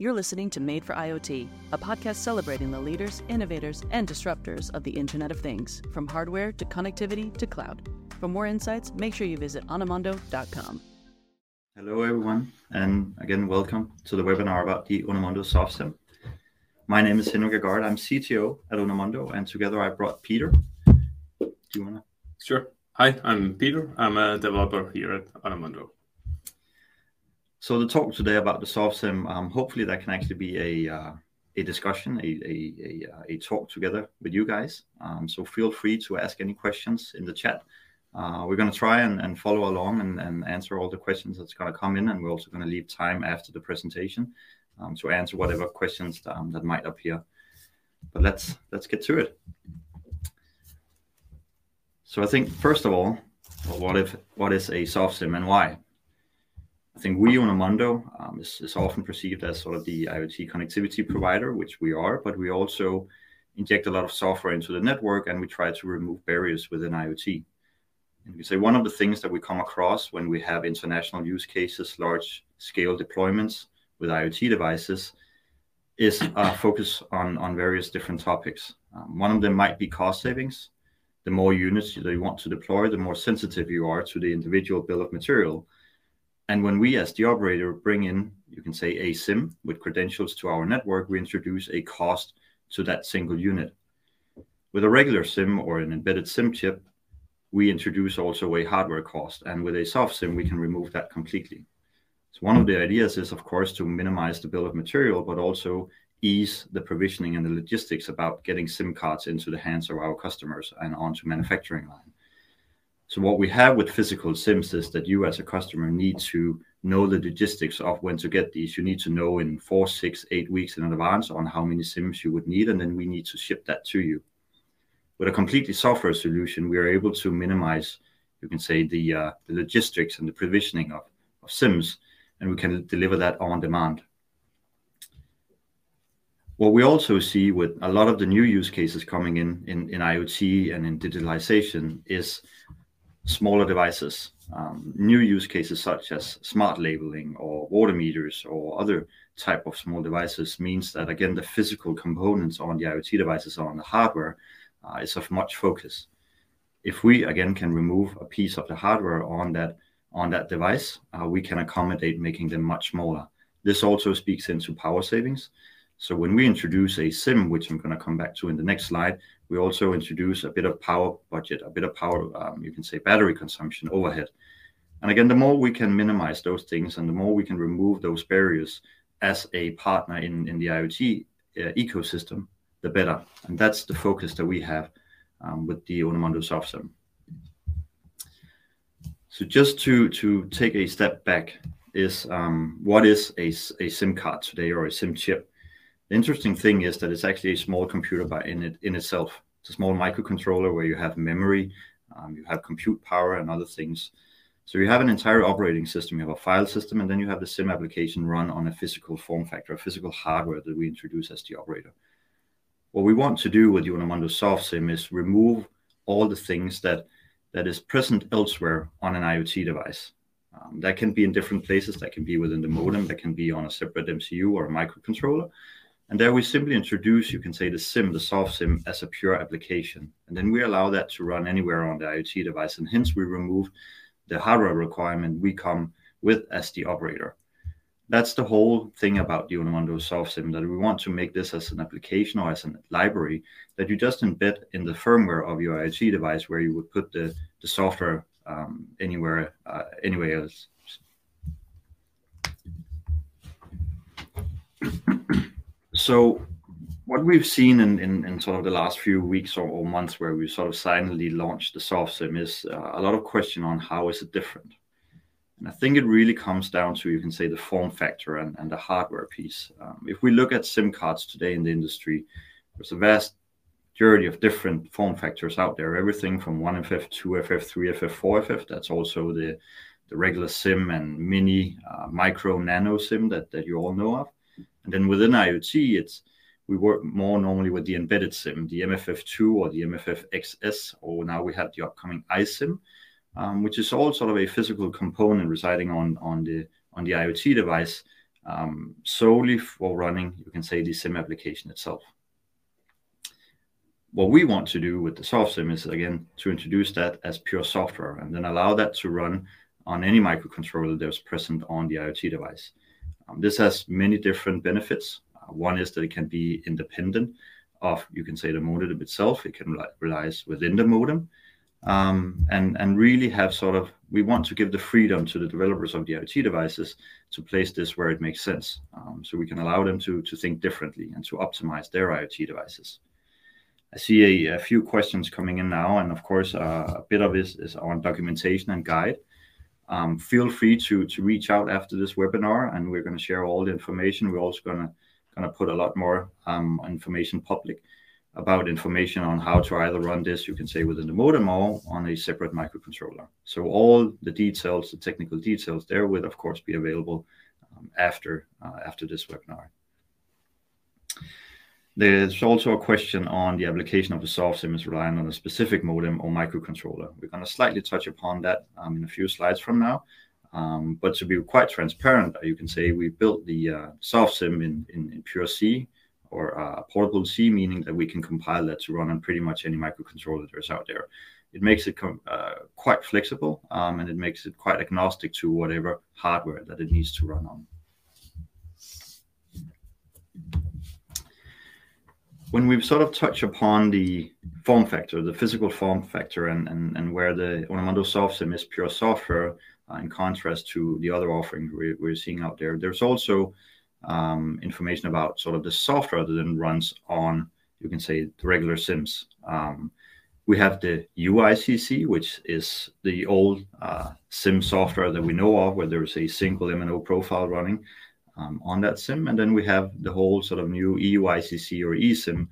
You're listening to Made for IoT, a podcast celebrating the leaders, innovators, and disruptors of the Internet of Things, from hardware to connectivity to cloud. For more insights, make sure you visit onomondo.com. Hello, everyone, and again, welcome to the webinar about the Onomondo SoftSim. My name is Henrik Agaard. I'm CTO at Onomondo, and together I brought Peter. Do you want to? Sure. Hi, I'm Peter. I'm a developer here at Onomondo. So the talk today about the SoftSim, um, hopefully that can actually be a uh, a discussion, a a, a, uh, a, talk together with you guys. Um, so feel free to ask any questions in the chat. Uh, we're going to try and, and follow along and, and answer all the questions that's going to come in, and we're also going to leave time after the presentation um, to answer whatever questions um, that might appear. But let's let's get to it. So I think first of all, what if what is a SoftSim and why? I think we Onomondo um, is, is often perceived as sort of the IoT connectivity provider, which we are, but we also inject a lot of software into the network and we try to remove barriers within IoT. And we say one of the things that we come across when we have international use cases, large scale deployments with IoT devices, is uh, focus on, on various different topics. Um, one of them might be cost savings. The more units that you want to deploy, the more sensitive you are to the individual bill of material and when we, as the operator, bring in, you can say a SIM with credentials to our network, we introduce a cost to that single unit. With a regular SIM or an embedded SIM chip, we introduce also a hardware cost. And with a soft SIM, we can remove that completely. So one of the ideas is, of course, to minimize the bill of material, but also ease the provisioning and the logistics about getting SIM cards into the hands of our customers and onto manufacturing line. So what we have with physical SIMs is that you as a customer need to know the logistics of when to get these. You need to know in four, six, eight weeks in advance on how many SIMs you would need, and then we need to ship that to you. With a completely software solution, we are able to minimize, you can say, the, uh, the logistics and the provisioning of, of SIMs, and we can deliver that on demand. What we also see with a lot of the new use cases coming in in, in IoT and in digitalization is smaller devices. Um, new use cases such as smart labeling or water meters or other type of small devices means that again the physical components on the IoT devices or on the hardware uh, is of much focus. If we again can remove a piece of the hardware on that on that device, uh, we can accommodate making them much smaller. This also speaks into power savings. So when we introduce a SIM, which I'm going to come back to in the next slide, we also introduce a bit of power budget, a bit of power, um, you can say battery consumption overhead. And again, the more we can minimize those things and the more we can remove those barriers as a partner in, in the IoT uh, ecosystem, the better. And that's the focus that we have um, with the Onomondo SoftSim. So just to, to take a step back is um, what is a, a SIM card today or a SIM chip? The interesting thing is that it's actually a small computer by in it in itself. It's a small microcontroller where you have memory, um, you have compute power, and other things. So you have an entire operating system. You have a file system, and then you have the SIM application run on a physical form factor, a physical hardware that we introduce as the operator. What we want to do with the Onomondo Soft SIM is remove all the things that that is present elsewhere on an IoT device. Um, that can be in different places. That can be within the modem. That can be on a separate MCU or a microcontroller. And there we simply introduce, you can say the SIM, the soft SIM, as a pure application. And then we allow that to run anywhere on the IoT device. And hence we remove the hardware requirement we come with as the operator. That's the whole thing about the Onomondo soft SIM, that we want to make this as an application or as a library that you just embed in the firmware of your IoT device where you would put the, the software um, anywhere, uh, anywhere else. So what we've seen in, in, in, sort of the last few weeks or, or, months where we sort of silently launched the soft sim is uh, a lot of question on how is it different. And i think it really comes down to you can say the form factor and, and the hardware piece. Um, if we look at sim cards today in the industry there's a vast majority of different form factors out there. Everything from 1ff 2ff 3ff 4ff that's also the the regular sim and mini uh, micro nano sim that, that you all know of and then within IoT, it's we work more normally with the embedded SIM, the MFF2 or the MFF XS, or now we have the upcoming iSIM, um, which is all sort of a physical component residing on on the on the IoT device um, solely for running, you can say, the SIM application itself. What we want to do with the soft SIM is, again, to introduce that as pure software and then allow that to run on any microcontroller that's present on the IoT device. Um, this has many different benefits. Uh, one is that it can be independent of, you can say, the modem itself. It can rely within the modem um, and and really have sort of we want to give the freedom to the developers of the IoT devices to place this where it makes sense, um, so we can allow them to to think differently and to optimize their IoT devices. I see a, a few questions coming in now, and of course, uh, a bit of this is on documentation and guide. Um, feel free to to reach out after this webinar, and we're going to share all the information. We're also going to going to put a lot more um, information public about information on how to either run this, you can say within the modem or on a separate microcontroller. So all the details, the technical details there will of course be available um, after, uh, after this webinar. There's also a question on the application of the soft SIM is relying on a specific modem or microcontroller. We're going to slightly touch upon that um, in a few slides from now. Um, but to be quite transparent, you can say we built the uh, soft SIM in, in, in pure C or a portable C, meaning that we can compile that to run on pretty much any microcontroller there's out there. It makes it uh, quite flexible um, and it makes it quite agnostic to whatever hardware that it needs to run on. When we sort of touch upon the form factor, the physical form factor, and, and, and where the Onomondo SoftSim is pure software, uh, in contrast to the other offerings we're, we're seeing out there, there's also um, information about sort of the software that then runs on, you can say, the regular SIMs. Um, we have the UICC, which is the old uh, SIM software that we know of, where there's a single MNO profile running um, on that SIM. And then we have the whole sort of new EUICC or eSIM,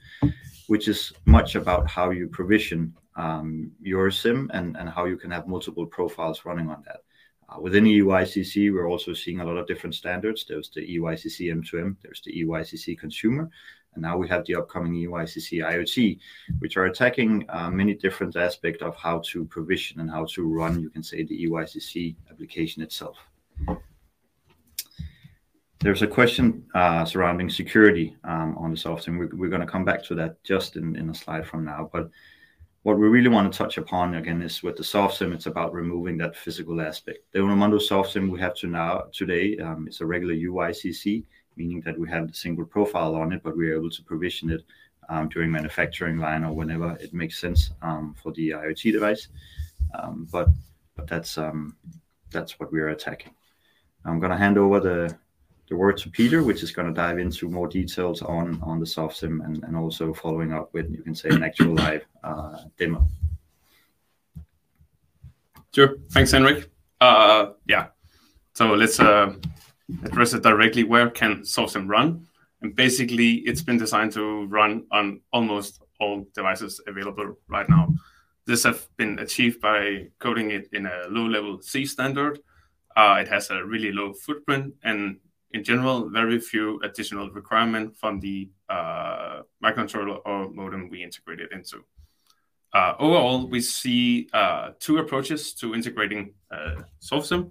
which is much about how you provision um, your SIM and, and how you can have multiple profiles running on that. Uh, within EUICC, we're also seeing a lot of different standards. There's the EUICC M2M, there's the EUICC Consumer, and now we have the upcoming EUICC IoT, which are attacking uh, many different aspects of how to provision and how to run, you can say, the EUICC application itself. There's a question uh, surrounding security um, on the software, and we're, we're going to come back to that just in, in a slide from now. But what we really want to touch upon again is with the soft sim, it's about removing that physical aspect. The Onomondo soft sim we have to now today, um, it's a regular UICC, meaning that we have the single profile on it, but we're able to provision it um, during manufacturing line or whenever it makes sense um, for the IoT device. Um, but but that's um, that's what we're attacking. I'm going to hand over the the word to Peter, which is going to dive into more details on on the soft sim and, and also following up with you can say an actual live uh, demo. Sure. Thanks, Henrik. Uh, yeah. So let's uh, address it directly. Where can soft sim run? And basically, it's been designed to run on almost all devices available right now. This has been achieved by coding it in a low-level C standard. Uh, it has a really low footprint and in general, very few additional requirement from the uh, microcontroller or modem we integrated into. Uh, overall, we see uh, two approaches to integrating uh, SoftSIM.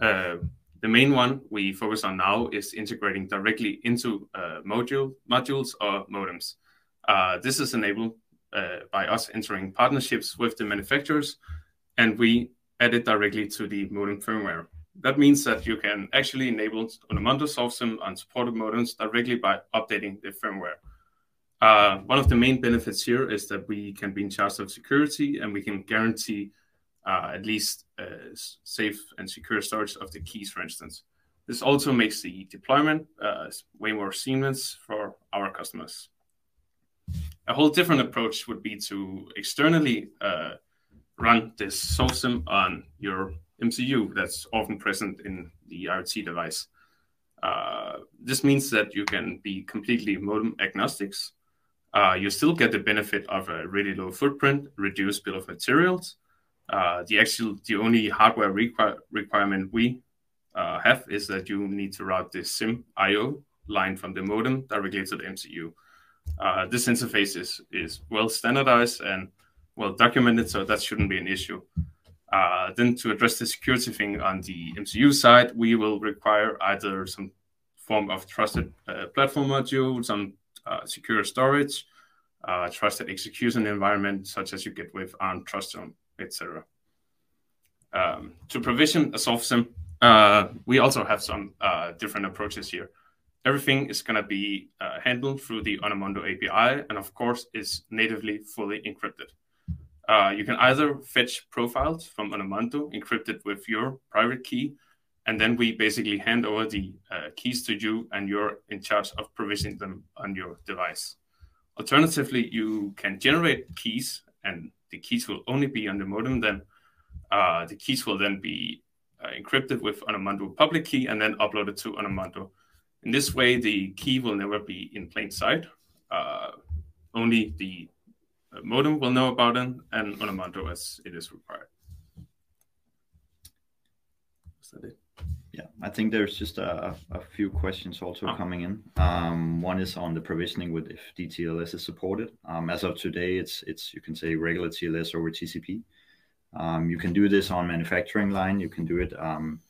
Uh, the main one we focus on now is integrating directly into uh, module, modules or modems. Uh, this is enabled by us entering partnerships with the manufacturers, and we add it directly to the modem firmware. That means that you can actually enable Onomondo SoftSIM on supported modems directly by updating the firmware. Uh, one of the main benefits here is that we can be in charge of security and we can guarantee uh, at least uh, safe and secure storage of the keys, for instance. This also makes the deployment uh, way more seamless for our customers. A whole different approach would be to externally uh, run this SoftSIM on your MCU that's often present in the IoT device. Uh, this means that you can be completely modem agnostics. Uh, you still get the benefit of a really low footprint, reduced bill of materials. Uh, the actual, the only hardware requir- requirement we uh, have is that you need to route the SIM I/O line from the modem directly to the MCU. Uh, this interface is is well standardized and well documented, so that shouldn't be an issue. Uh, then to address the security thing on the MCU side, we will require either some form of trusted uh, platform module, some uh, secure storage, uh, trusted execution environment, such as you get with ARM Trustzone, etc. Um, to provision a soft SIM, uh, we also have some uh, different approaches here. Everything is going to be handled through the Onomondo API, and of course, is natively fully encrypted. Uh, you can either fetch profiles from Onomondo encrypted with your private key, and then we basically hand over the uh, keys to you, and you're in charge of provisioning them on your device. Alternatively, you can generate keys, and the keys will only be on the modem. Then uh, the keys will then be uh, encrypted with Onomondo public key and then uploaded to Onomondo. In this way, the key will never be in plain sight. Uh, only the modem will know about it, and Onomondo as it is required. Is that it? Yeah, I think there's just a, a few questions also oh. coming in. Um, one is on the provisioning with if DTLS is supported. Um, as of today, it's it's you can say regular TLS over TCP. Um, you can do this on manufacturing line. You can do it um,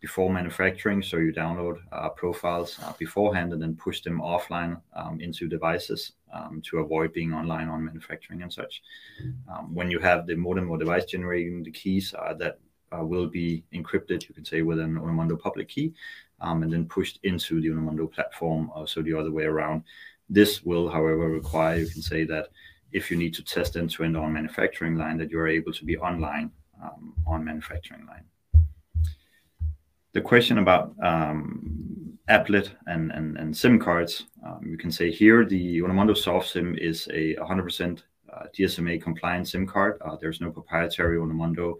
before manufacturing. So you download uh, profiles uh, beforehand and then push them offline um, into devices um, to avoid being online on manufacturing and such. Um, when you have the modem or device generating the keys uh, that uh, will be encrypted, you can say with an Onomondo public key, um, and then pushed into the Onomondo platform. Uh, so the other way around. This will, however, require you can say that if you need to test end to end on manufacturing line, that you are able to be online um, on manufacturing line. The question about um, applet and, and, and SIM cards, um, you can say here the Onomondo Soft SIM is a 100% uh, GSMA compliant SIM card. Uh, there's no proprietary Onomondo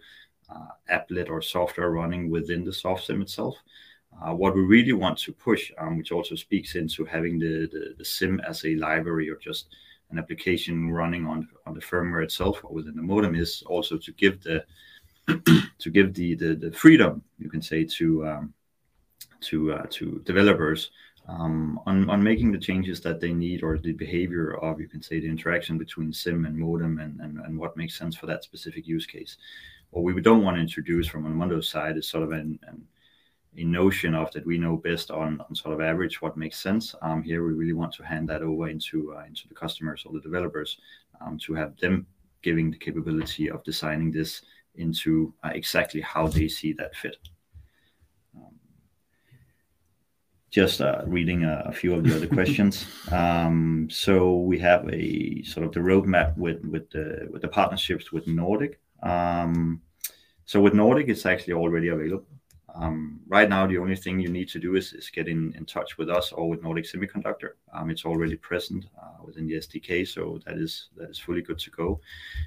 uh, applet or software running within the soft SIM itself. Uh, what we really want to push, um, which also speaks into having the, the, the, SIM as a library or just an application running on on the firmware itself or within the modem is also to give the to give the, the, the freedom you can say to um, to uh, to developers um, on on making the changes that they need or the behavior of you can say the interaction between sim and modem and and, and what makes sense for that specific use case. What we don't want to introduce from Onomondo's side is sort of an, an a notion of that we know best on, on sort of average what makes sense. Um, here we really want to hand that over into uh, into the customers or the developers um, to have them giving the capability of designing this into uh, exactly how they see that fit. Um, just uh, reading a, a, few of the other questions. Um, so we have a sort of the roadmap with with the with the partnerships with Nordic. Um, so with Nordic, it's actually already available. Um, right now, the only thing you need to do is, is get in, in touch with us or with Nordic Semiconductor. Um, it's already present uh, within the SDK, so that is that is fully good to go.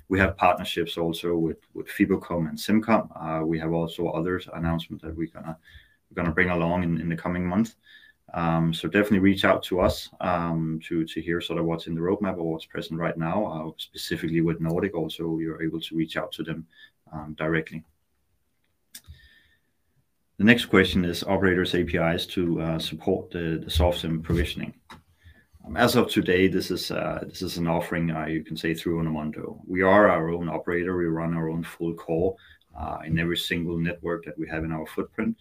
We have partnerships also with with Fibocom and Simcom. Uh, we have also others announcements that we're gonna we're gonna bring along in, in the coming month. Um, so definitely reach out to us um, to to hear sort of what's in the roadmap or what's present right now. Uh, specifically with Nordic, also you're able to reach out to them um, directly. The next question is operators APIs to uh, support the, the soft SIM provisioning. Um, as of today, this is uh, this is an offering uh, you can say through Onomondo. We are our own operator. We run our own full core uh, in every single network that we have in our footprint,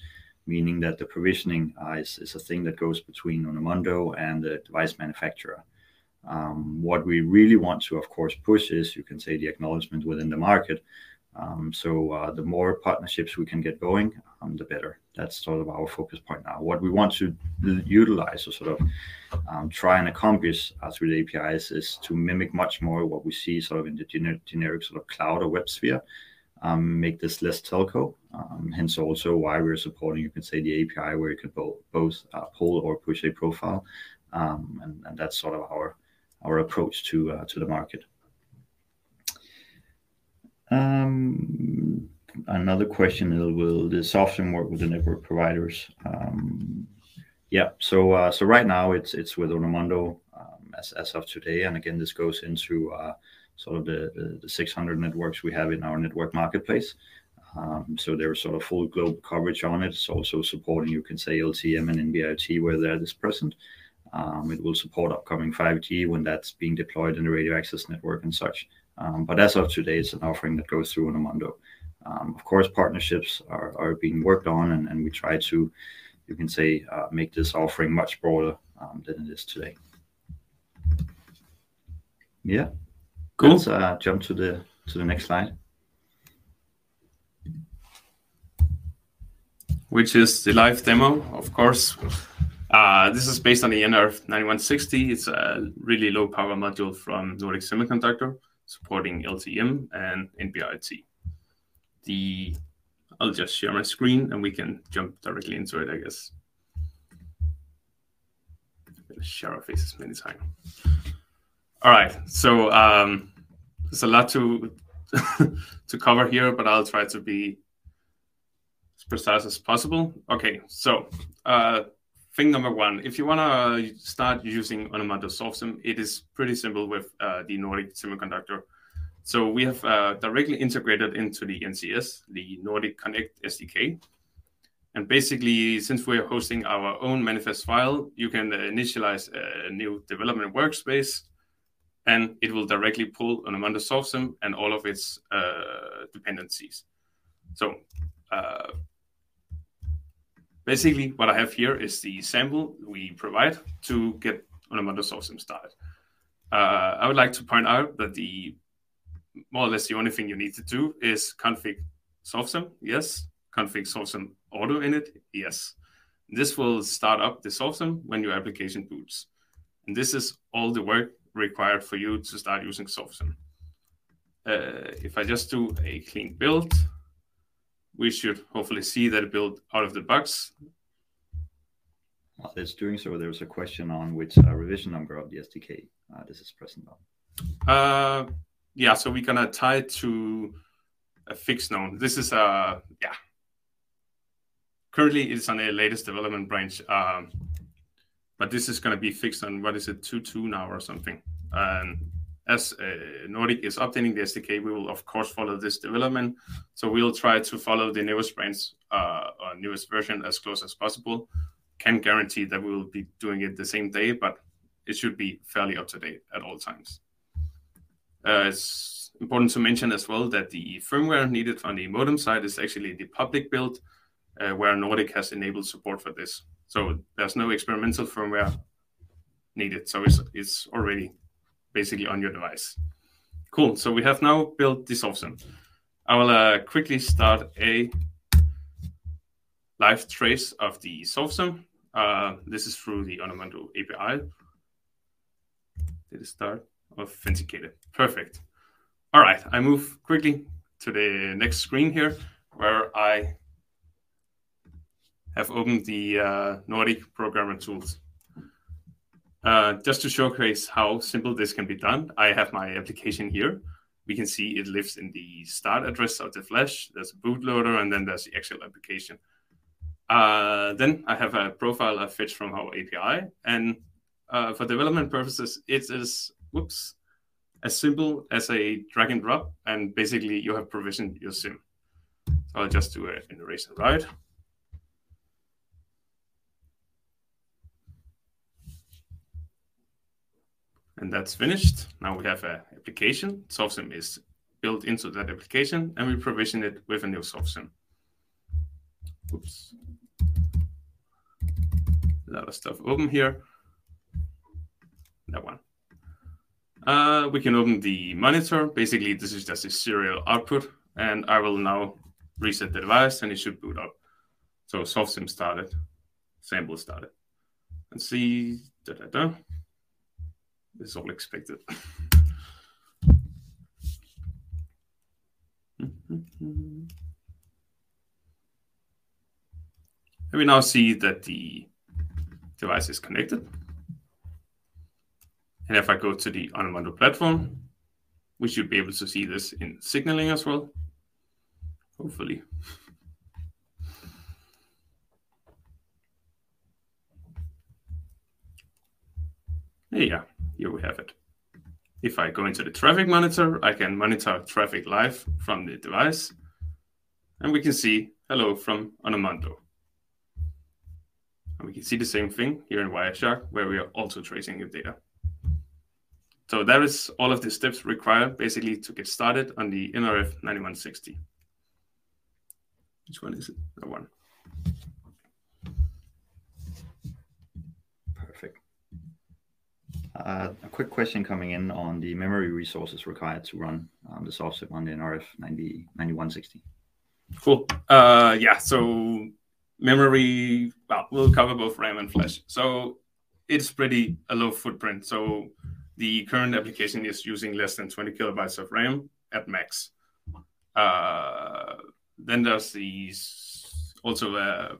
meaning that the provisioning uh, is, a thing that goes between Onomondo and the device manufacturer. Um, what we really want to, of course, push is you can say the acknowledgement within the market um, so uh, the more partnerships we can get going, um, the better. That's sort of our focus point now. What we want to utilize or sort of try and accomplish uh, through the APIs is to mimic much more what we see sort of in the gener- generic sort of cloud or web sphere. Um, make this less telco. Um, hence, also why we're supporting, you can say, the API where you can bo- both uh, pull or push a profile, um, and, and, that's sort of our our approach to uh, to the market. Um, another question is, will the soft SIM work with the network providers? Um, yeah, so uh, so right now it's it's with Onomondo um, as, as of today, and again this goes into uh, sort of the, the, the 600 networks we have in our network marketplace. Um, so there's sort of full global coverage on it. It's also supporting, you can say, LTE-M and NB-IoT where that is present. Um, it will support upcoming 5G when that's being deployed in the radio access network and such. Um, but as of today, it's an offering that goes through Onomondo. Um, of course, partnerships are, are being worked on, and, and we try to, you can say, uh, make this offering much broader um, than it is today. Yeah. Cool. Let's uh, jump to the to the next slide. Which is the live demo, of course. Uh, this is based on the NRF 9160. It's a really low power module from Nordic Semiconductor supporting LTE-M and NB-IoT. The I'll just share my screen and we can jump directly into it, I guess. Share our faces many times. All right, so um, there's a lot to to cover here, but I'll try to be as precise as possible. Okay, so uh, thing number one, if you want to start using Onomondo SoftSim, it is pretty simple with uh, the Nordic Semiconductor. So we have uh, directly integrated into the NCS, the Nordic Connect SDK. And basically, since we're hosting our own manifest file, you can initialize a new development workspace, and it will directly pull Onomondo SoftSim and all of its uh, dependencies. So uh, basically what I have here is the sample we provide to get Onomondo SoftSim started. Uh, I would like to point out that the more or less the only thing you need to do is config SoftSim, yes. Config SoftSim auto init, yes. This will start up the SoftSim when your application boots. And this is all the work required for you to start using SoftSim. Uh, if I just do a clean build, we should hopefully see that build out of the box. While it's doing so, there's a question on which uh, revision number of the SDK uh, this is present on. Uh, yeah, so we're gonna tie it to a fixed node. This is a uh, yeah. Currently, it's on the latest development branch, um, but this is gonna be fixed on what is it two two now or something. As uh, Nordic is updating the SDK, we will of course follow this development. So we'll try to follow the newest branch uh, or newest version as close as possible. Can guarantee that we will be doing it the same day, but it should be fairly up to date at all times. Uh, it's important to mention as well that the firmware needed on the modem side is actually the public build, uh, where Nordic has enabled support for this. So there's no experimental firmware needed. So it's, it's already basically on your device. Cool. So we have now built this SoftSim. I will uh, quickly start a live trace of the SoftSim. Uh, this is through the Onomondo API. Did it start? Authenticated. Perfect. All right. I move quickly to the next screen here where I have opened the uh, Nordic programmer tools. Uh, just to showcase how simple this can be done, I have my application here. We can see it lives in the start address of the Flash. There's a bootloader, and then there's the actual application. Uh, then I have a profile I fetch from our API, and uh, for development purposes, it is whoops as simple as a drag and drop, and basically you have provisioned your sim. So I'll just do an erase and write. And that's finished. Now we have an application. SoftSim is built into that application, and we provision it with a new SoftSim. Oops. A lot of stuff open here. That one. Uh, we can open the monitor. Basically, this is just a serial output, and I will now reset the device, and it should boot up. So SoftSim started, sample started. Let's see. Da, da, da. This is all expected. and we now see that the device is connected. And if I go to the Onomondo platform, we should be able to see this in signaling as well. Hopefully. Yeah, here we have it. If I go into the traffic monitor, I can monitor traffic live from the device. And we can see hello from Onomondo. And we can see the same thing here in Wireshark, where we are also tracing the data. So that is all of the steps required basically to get started on the NRF 9160. Which one is it? The one. Perfect. Uh, a quick question coming in on the memory resources required to run um, the SoftSim on the NRF 90, 9160. Cool. Uh, yeah, so memory, well, we'll cover both RAM and flash. So it's pretty a low footprint. So the current application is using less than 20 kilobytes of RAM at max. Uh, then there's these also uh,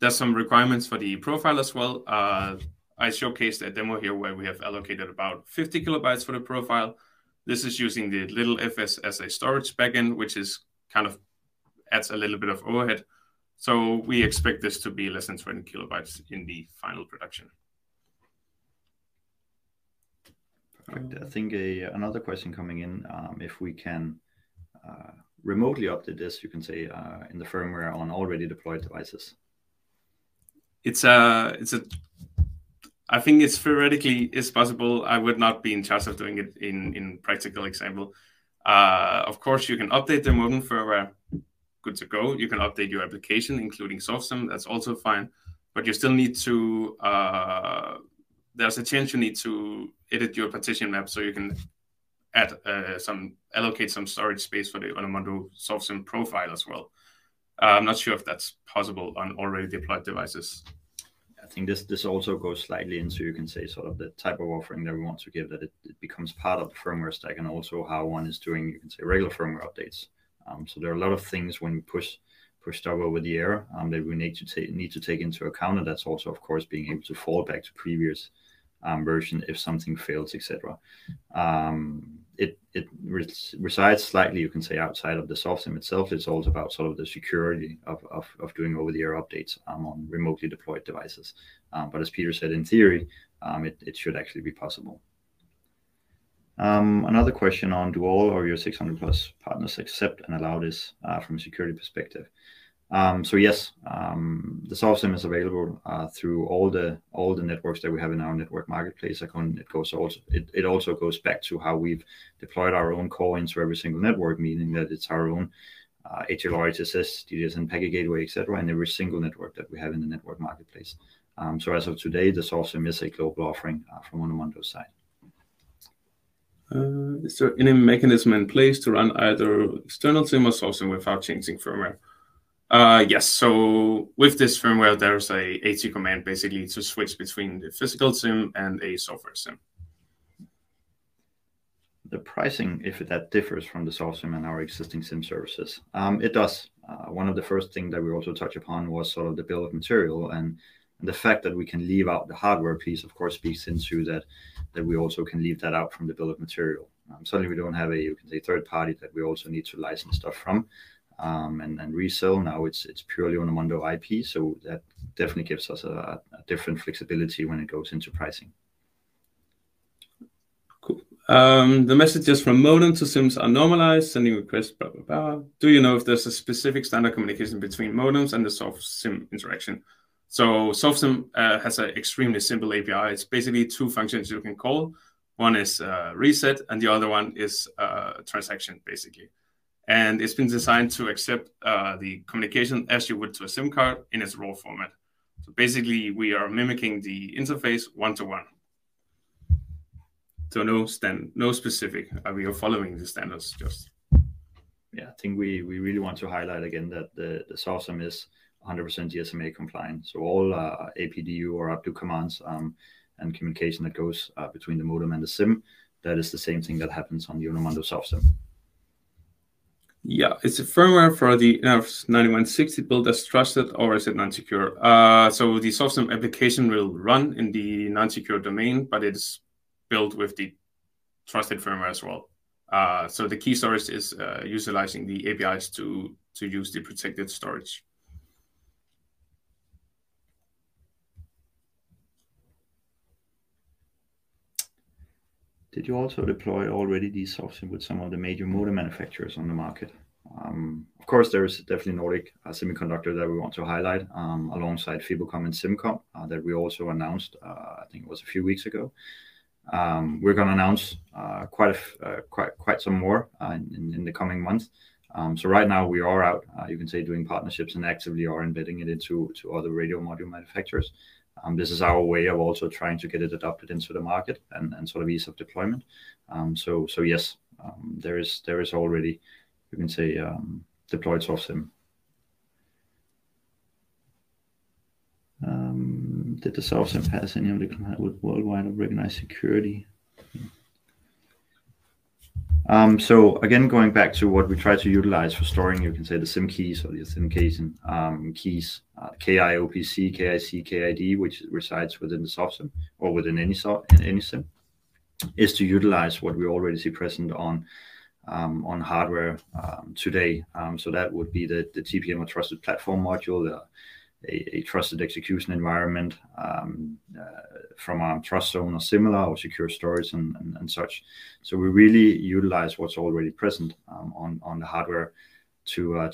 there's some requirements for the profile as well. Uh, I showcased a demo here where we have allocated about 50 kilobytes for the profile. This is using the LittleFS as a storage backend, which is kind of adds a little bit of overhead. So we expect this to be less than 20 kilobytes in the final production. Perfect. I think a, another question coming in, um, if we can uh, remotely update this, you can say uh, in the firmware on already deployed devices. It's a, it's a, I think it's theoretically is possible. I would not be in charge of doing it in in practical example. Uh, of course, you can update the modem firmware. Good to go. You can update your application, including SoftSim. That's also fine. But you still need to. Uh, there's a chance you need to edit your partition map so you can add uh, some allocate some storage space for the Onomondo SoftSim profile as well. Uh, I'm not sure if that's possible on already deployed devices. Think this this also goes slightly into you can say sort of the type of offering that we want to give that it, it becomes part of the firmware stack and also how one is doing you can say regular firmware updates. Um, so there are a lot of things when we push push stuff over the air um, that we need to take need to take into account, and that's also of course being able to fall back to previous um, version if something fails, etc. Um, it it res- resides slightly, you can say, outside of the SoftSim itself. It's also about sort of the security of, of, of doing over-the-air updates um, on remotely deployed devices. Um, but as Peter said, in theory, um, it, it should actually be possible. Um, another question on do all of your 600 plus partners accept and allow this uh, from a security perspective? Um, so yes, um, the SoftSim is available uh, through all the all the networks that we have in our network marketplace. It goes also it, it also goes back to how we've deployed our own core into every single network, meaning that it's our own uh, HLR, HSS, DDS, packet gateway, etc., in every single network that we have in the network marketplace. Um, so as of today, the SoftSim is a global offering uh, from Onomondo's side. Uh, is there any mechanism in place to run either external SIM or SoftSim without changing firmware? Uh, yes. So with this firmware, there's a AT command basically to switch between the physical SIM and a software SIM. The pricing, if that differs from the software SIM and our existing SIM services, um, it does. Uh, one of the first things that we also touch upon was sort of the bill of material and the fact that we can leave out the hardware piece, of course, speaks into that that we also can leave that out from the bill of material. Um, suddenly, we don't have a you can say third party that we also need to license stuff from and, and resell. Now it's it's purely Onomondo IP, so that definitely gives us a, a different flexibility when it goes into pricing. Cool. Um, the messages from modem to SIMs are normalized, sending requests, blah, blah, blah. Do you know if there's a specific standard communication between modems and the soft SIM interaction? So SoftSim uh, has an extremely simple API. It's basically two functions you can call. One is uh, reset, and the other one is uh, transaction, basically and it's been designed to accept uh, the communication as you would to a SIM card in its raw format. So basically, we are mimicking the interface one to one. So no stand, no specific. Uh, we are following the standards just. Yeah, I think we we really want to highlight again that the the SoftSim is 100% GSMA compliant. So all uh, APDU or APDU commands um, and communication that goes uh, between the modem and the SIM, that is the same thing that happens on the Onomondo SoftSim. Yeah, it's a firmware for the NRF 9160 built as trusted or is it non-secure? Uh, so the SoftSim application will run in the non-secure domain, but it's built with the trusted firmware as well. Uh, so the key storage is uh, utilizing the APIs to to use the protected storage. Did you also deploy already these SoftSim with some of the major motor manufacturers on the market? Um, of course, there is definitely Nordic uh, Semiconductor that we want to highlight alongside um, alongside Fibocom and Simcom uh, that we also announced, uh, I think it was a few weeks ago. Um, we're going to announce quite quite some more in the coming months. So right now we are out, you can say, doing partnerships and actively are embedding it into other radio module manufacturers. Um, this is our way of also trying to get it adopted into the market and sort of ease of deployment. Um, so yes, um, there is already, you can say, deployed SoftSim. Did the SoftSim pass any of the worldwide recognized security? Um, again, going back to what we try to utilize for storing, you can say the SIM keys or the authentication keys, um, KIOPC, uh, KIC, KID, which resides within the soft SIM or within any SIM, is to utilize what we already see present on um, hardware today. So that would be the TPM or Trusted Platform Module, a trusted execution environment um, uh, from ARM TrustZone or similar or secure storage and such. So we really utilize what's already present um, on the hardware to uh,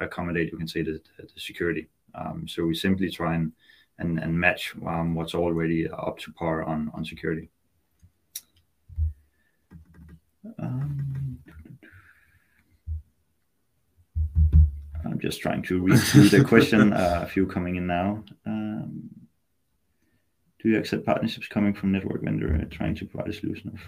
accommodate, you can say, the security. Um, so we simply try and match what's already up to par on security. Just trying to read through the question, uh, a few coming in now. Um, do you accept partnerships coming from network vendor trying to provide a solution?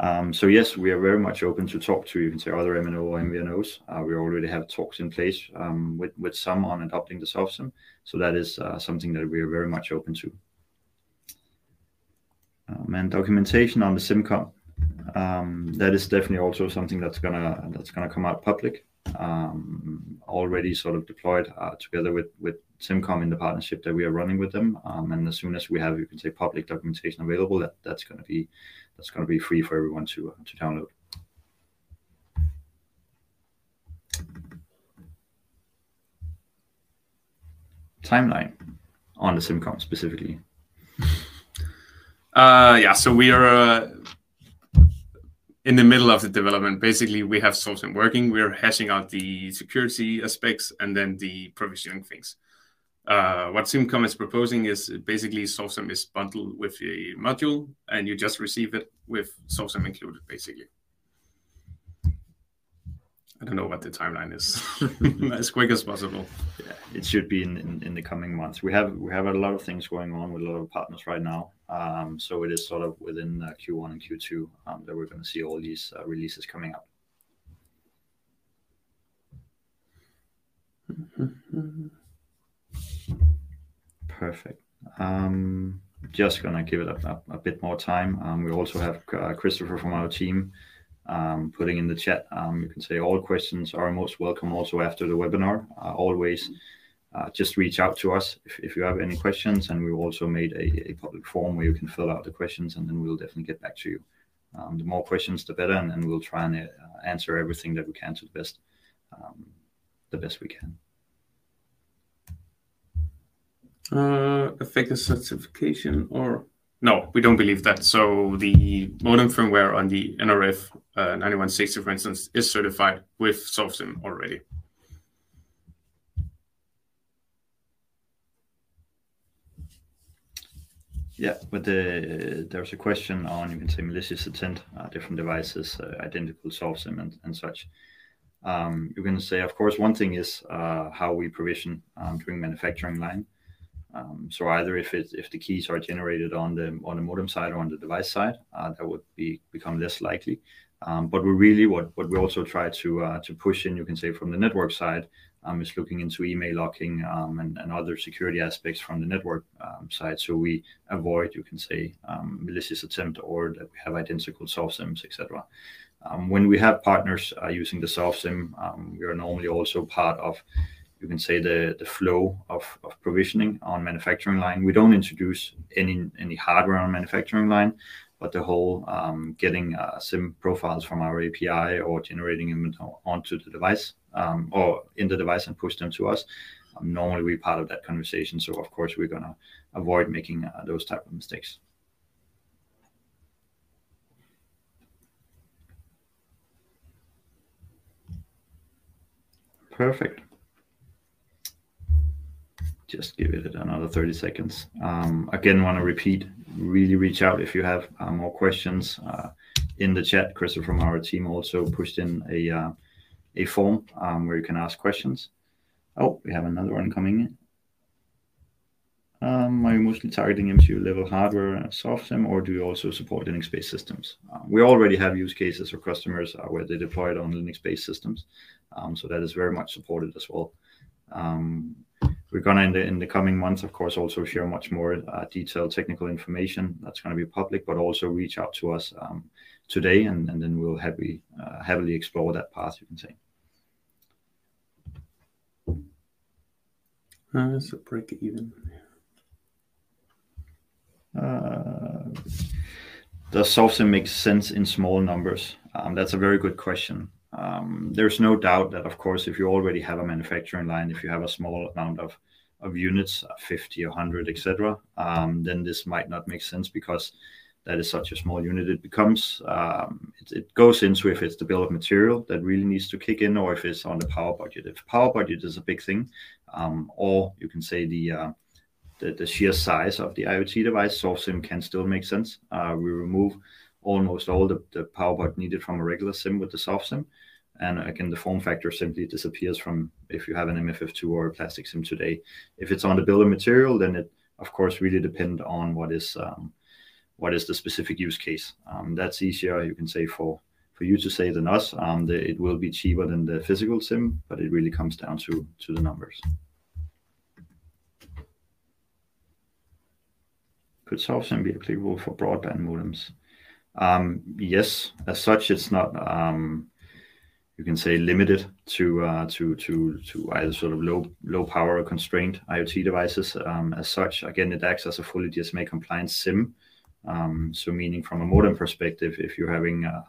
Um, so, yes, we are very much open to talk to, you can say, other MNO or MVNOs. Uh, we already have talks in place um, with with some on adopting the SoftSim. So that is uh, something that we are very much open to. And documentation on the SIMCOM, that is definitely also something that's gonna that's going to come out public, Um, already sort of deployed uh, together with with SIMCOM in the partnership that we are running with them. Um, and as soon as we have, you can say, public documentation available, that that's going to be that's gonna be free for everyone to uh, to download. Timeline on the SIMCOM specifically. Uh, yeah, so we are in the middle of the development. Basically, we have SoftSim working. We are hashing out the security aspects and then the provisioning things. Uh, what SIMCOM is proposing is basically SoftSim is bundled with a module, and you just receive it with SoftSim included, basically. I don't know what the timeline is. As quick as possible. Yeah, it should be in in the coming months. We have We have a lot of things going on with a lot of partners right now. Um, so it is sort of within uh, Q1 and Q2 um, that we're going to see all these uh, releases coming up. Perfect. Um, just going to give it a bit more time. We also have uh, Christopher from our team putting in the chat. You can say all questions are most welcome also after the webinar. Always Uh, just reach out to us if you have any questions. And we have also made a public form where you can fill out the questions, and then we'll definitely get back to you. Um, the more questions, the better, and we'll try and uh, answer everything that we can to the best um the best we can. Uh, Effective certification or no, we don't believe that. So the modem firmware on the nRF9160, for instance, is certified with SoftSim already. Yeah, but uh, there's a question on, you can say, malicious intent, uh, different devices, uh, identical SoftSim and and such. Um, you can say, of course, one thing is how we provision um, during manufacturing line. Um, so either if it, if the keys are generated on the on the modem side or on the device side, that would be become less likely. Um, but we really what what we also try to to push in, you can say, from the network side Um, is looking into IMEI locking um, and other security aspects from the network um, side. So we avoid, you can say, malicious attempt or that we have identical soft SIMs, etc. When we have partners uh, using the SoftSim, we are normally also part of, you can say, the flow of provisioning on manufacturing line. We do not introduce any hardware on manufacturing line, but the whole getting uh, SIM profiles from our API or generating them onto the device Um, or in the device and push them to us, um, normally we are part of that conversation. So of course, we are going to avoid making uh, those type of mistakes. Perfect. Just give it another 30 seconds. Um, again, want to repeat, really reach out if you have uh, more questions uh, in the chat. Christopher from our team also pushed in a form where you can ask questions. Oh, we have another one coming Um, are you mostly targeting MCU level hardware and soft SIM, or do you also support Linux-based systems? Um, we already have use cases for customers uh, where they deploy it on Linux-based systems, um, so that is very much supported as well. Um, we're gonna in the in the coming months, of course, also share much more uh, detailed technical information that's going to be public, but also reach out to us um, today, and, and then we'll heavily uh, heavily explore that path. You can say. Uh, so break even. Uh, does SoftSIM make sense in small numbers? Um, that's a very good question. Um, there's no doubt that, of course, if you already have a manufacturing line, if you have a small amount of, of units, uh, 50, 100, etc., um, then this might not make sense because that is such a small unit. It becomes, um, it, it, goes into if it's the bill of material that really needs to kick in or if it's on the power budget. If power budget is a big thing, um, or you can say the, uh, the, the sheer size of the IoT device, SoftSIM can still make sense. Uh, we remove almost all the, the power bud needed from a regular SIM with the soft SIM. And again, the form factor simply disappears from if you have an MFF2 or a plastic SIM today. If it's on the bill of material, then it, of course, really depend on what is um, what is the specific use case. Um, that's easier, you can say, for for you to say than us. Um, the, it will be cheaper than the physical SIM, but it really comes down to to the numbers. Could soft SIM be applicable for broadband modems? Um, yes, as such, it's not um, you can say limited to uh, to to to either sort of low low power or constrained IoT devices. Um, as such, again, it acts as a fully GSMA compliant SIM. Um, so, meaning from a modem perspective, if you're having a,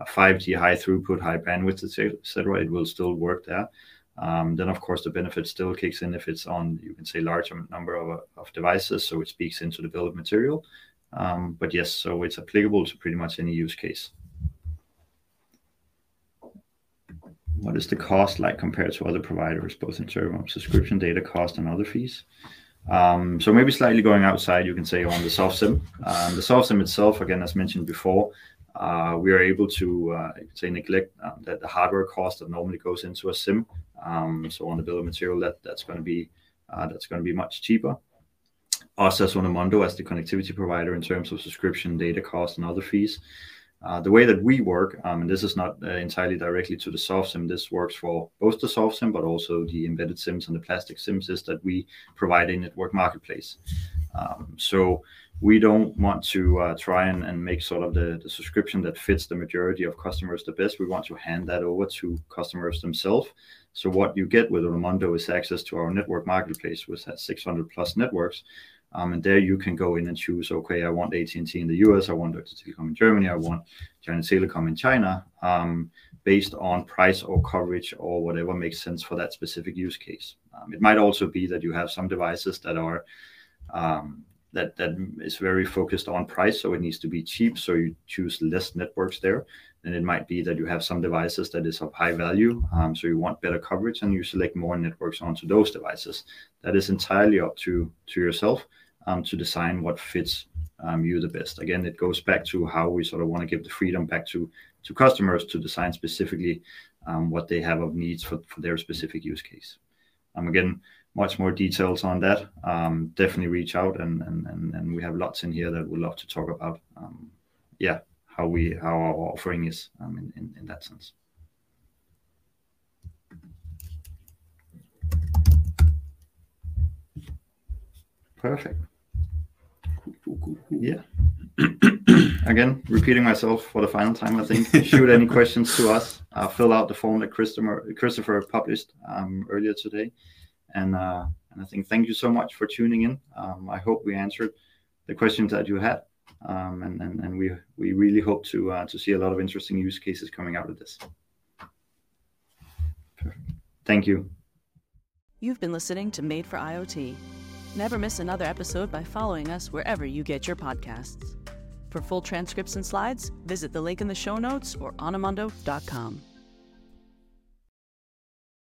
a 5G high throughput, high bandwidth, etc., it will still work there. Um, then, of course, the benefit still kicks in if it's on, you can say, large number of, of devices, so it speaks into the bill of material. Um, but yes, so it's applicable to pretty much any use case. What is the cost like compared to other providers, both in terms of subscription data cost and other fees? Um, so maybe slightly going outside, you can say on the soft SIM. Um, the soft SIM itself, again, as mentioned before, uh, we are able to uh, say neglect uh, that the hardware cost that normally goes into a SIM. Um, so on the bill of material, that that's going to be uh, that's going to be much cheaper us as Onomondo as the connectivity provider in terms of subscription, data cost, and other fees. Uh, the way that we work, um, and this is not uh, entirely directly to the soft SIM, this works for both the soft SIM, but also the embedded SIMs and the plastic SIMs, is that we provide a network marketplace. Um, so we don't want to uh, try and, and make sort of the, the subscription that fits the majority of customers the best. We want to hand that over to customers themselves. So what you get with Onomondo is access to our network marketplace, which has 600 plus networks, um, and there you can go in and choose, okay, I want AT&T in the US, I want Deutsche Telekom in Germany, I want China Telecom in China, um, based on price or coverage or whatever makes sense for that specific use case. Um, it might also be that you have some devices that are um, that that is very focused on price, so it needs to be cheap, so you choose less networks there. Then it might be that you have some devices that is of high value, um, so you want better coverage, and you select more networks onto those devices. That is entirely up to to yourself to design what fits um, you the best. Again, it goes back to how we sort of want to give the freedom back to to customers to design specifically um, what they have of needs for, their specific use case. Um, again, much more details on that. Um, definitely reach out, and, we have lots in here that we'd love to talk about. Um, yeah, how we how our offering is um, in that sense. Perfect. Yeah. Again, repeating myself for the final time, I think. Shoot any questions to us. Uh, fill out the form that Christopher, Christopher published um, earlier today. And, uh, and I think thank you so much for tuning in. Um, I hope we answered the questions that you had. Um, and, and, and we, we really hope to, uh, to see a lot of interesting use cases coming out of this. Perfect. Thank you. You've been listening to Made for IoT. Never miss another episode by following us wherever you get your podcasts. For full transcripts and slides, visit the link in the show notes or onomondo.com.